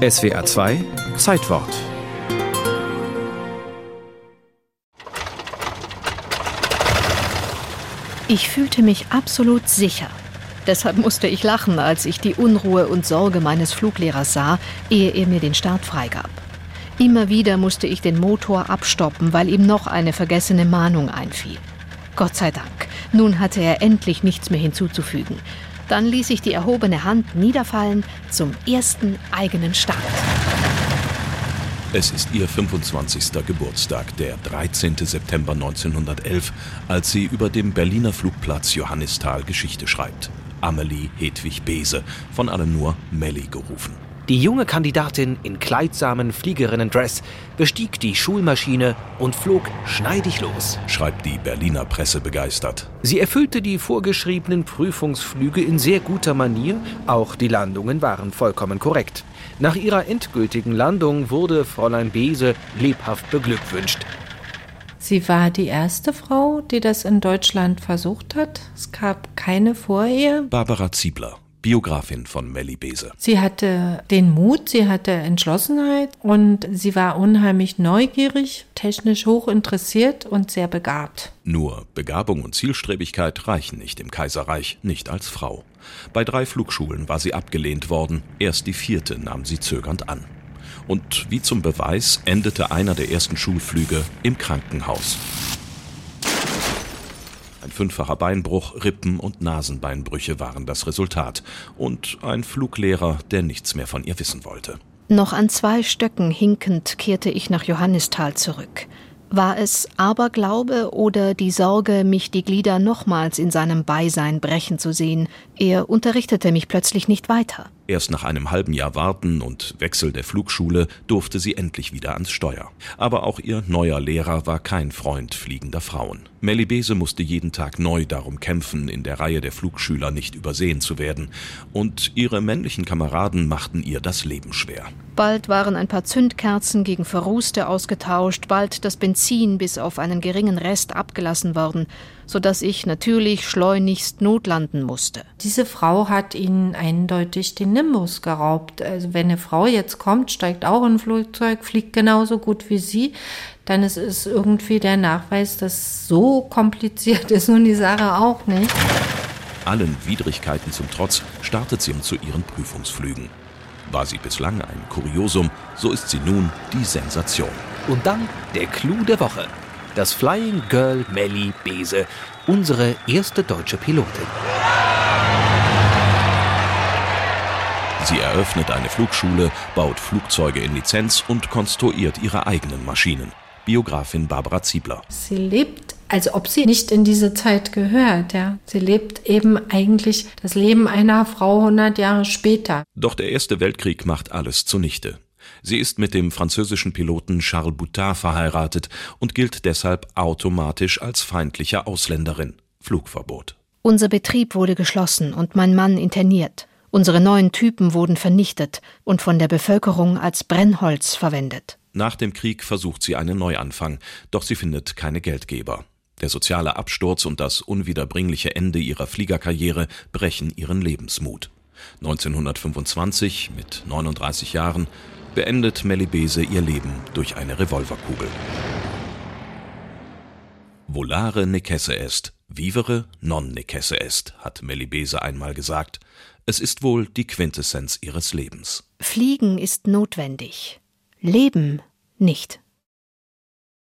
SWA 2 Zeitwort Ich fühlte mich absolut sicher. Deshalb musste ich lachen, als ich die Unruhe und Sorge meines Fluglehrers sah, ehe er mir den Start freigab. Immer wieder musste ich den Motor abstoppen, weil ihm noch eine vergessene Mahnung einfiel. Gott sei Dank, nun hatte er endlich nichts mehr hinzuzufügen. Dann ließ ich die erhobene Hand niederfallen zum ersten eigenen Start. Es ist ihr 25. Geburtstag, der 13. September 1911, als sie über dem Berliner Flugplatz Johannisthal Geschichte schreibt. Amelie Hedwig Bese, von allen nur Melli gerufen. Die junge Kandidatin in kleidsamen Fliegerinnen-Dress bestieg die Schulmaschine und flog schneidig los, schreibt die Berliner Presse begeistert. Sie erfüllte die vorgeschriebenen Prüfungsflüge in sehr guter Manier, auch die Landungen waren vollkommen korrekt. Nach ihrer endgültigen Landung wurde Fräulein Bese lebhaft beglückwünscht. Sie war die erste Frau, die das in Deutschland versucht hat. Es gab keine Vorher. Barbara Ziebler, Biografin von Melli Bese. Sie hatte den Mut, sie hatte Entschlossenheit und sie war unheimlich neugierig, technisch hoch interessiert und sehr begabt. Nur Begabung und Zielstrebigkeit reichen nicht im Kaiserreich, nicht als Frau. Bei drei Flugschulen war sie abgelehnt worden, erst die vierte nahm sie zögernd an. Und wie zum Beweis endete einer der ersten Schulflüge im Krankenhaus. Ein fünffacher Beinbruch, Rippen- und Nasenbeinbrüche waren das Resultat. Und ein Fluglehrer, der nichts mehr von ihr wissen wollte. Noch an zwei Stöcken hinkend kehrte ich nach Johannisthal zurück. War es Aberglaube oder die Sorge, mich die Glieder nochmals in seinem Beisein brechen zu sehen? Er unterrichtete mich plötzlich nicht weiter. Erst nach einem halben Jahr Warten und Wechsel der Flugschule durfte sie endlich wieder ans Steuer. Aber auch ihr neuer Lehrer war kein Freund fliegender Frauen. Melly Bese musste jeden Tag neu darum kämpfen, in der Reihe der Flugschüler nicht übersehen zu werden. Und ihre männlichen Kameraden machten ihr das Leben schwer. Bald waren ein paar Zündkerzen gegen Verrußte ausgetauscht, bald das Benzin bis auf einen geringen Rest abgelassen worden so dass ich natürlich schleunigst notlanden musste. Diese Frau hat ihnen eindeutig den Nimbus geraubt. Also wenn eine Frau jetzt kommt, steigt auch in ein Flugzeug, fliegt genauso gut wie sie, dann ist es irgendwie der Nachweis, dass so kompliziert ist nun die Sache auch nicht. Allen Widrigkeiten zum Trotz startet sie zu ihren Prüfungsflügen. War sie bislang ein Kuriosum, so ist sie nun die Sensation. Und dann der Clou der Woche das Flying Girl Melly Bese, unsere erste deutsche Pilotin. Eröffnet eine Flugschule, baut Flugzeuge in Lizenz und konstruiert ihre eigenen Maschinen. Biografin Barbara Ziebler. Sie lebt, als ob sie nicht in diese Zeit gehört. Ja. Sie lebt eben eigentlich das Leben einer Frau 100 Jahre später. Doch der Erste Weltkrieg macht alles zunichte. Sie ist mit dem französischen Piloten Charles Boutard verheiratet und gilt deshalb automatisch als feindliche Ausländerin. Flugverbot. Unser Betrieb wurde geschlossen und mein Mann interniert. Unsere neuen Typen wurden vernichtet und von der Bevölkerung als Brennholz verwendet. Nach dem Krieg versucht sie einen Neuanfang, doch sie findet keine Geldgeber. Der soziale Absturz und das unwiederbringliche Ende ihrer Fliegerkarriere brechen ihren Lebensmut. 1925, mit 39 Jahren, beendet Melibese ihr Leben durch eine Revolverkugel. Volare necesse est, vivere non necesse est, hat Melibese einmal gesagt. Es ist wohl die Quintessenz ihres Lebens. Fliegen ist notwendig, Leben nicht.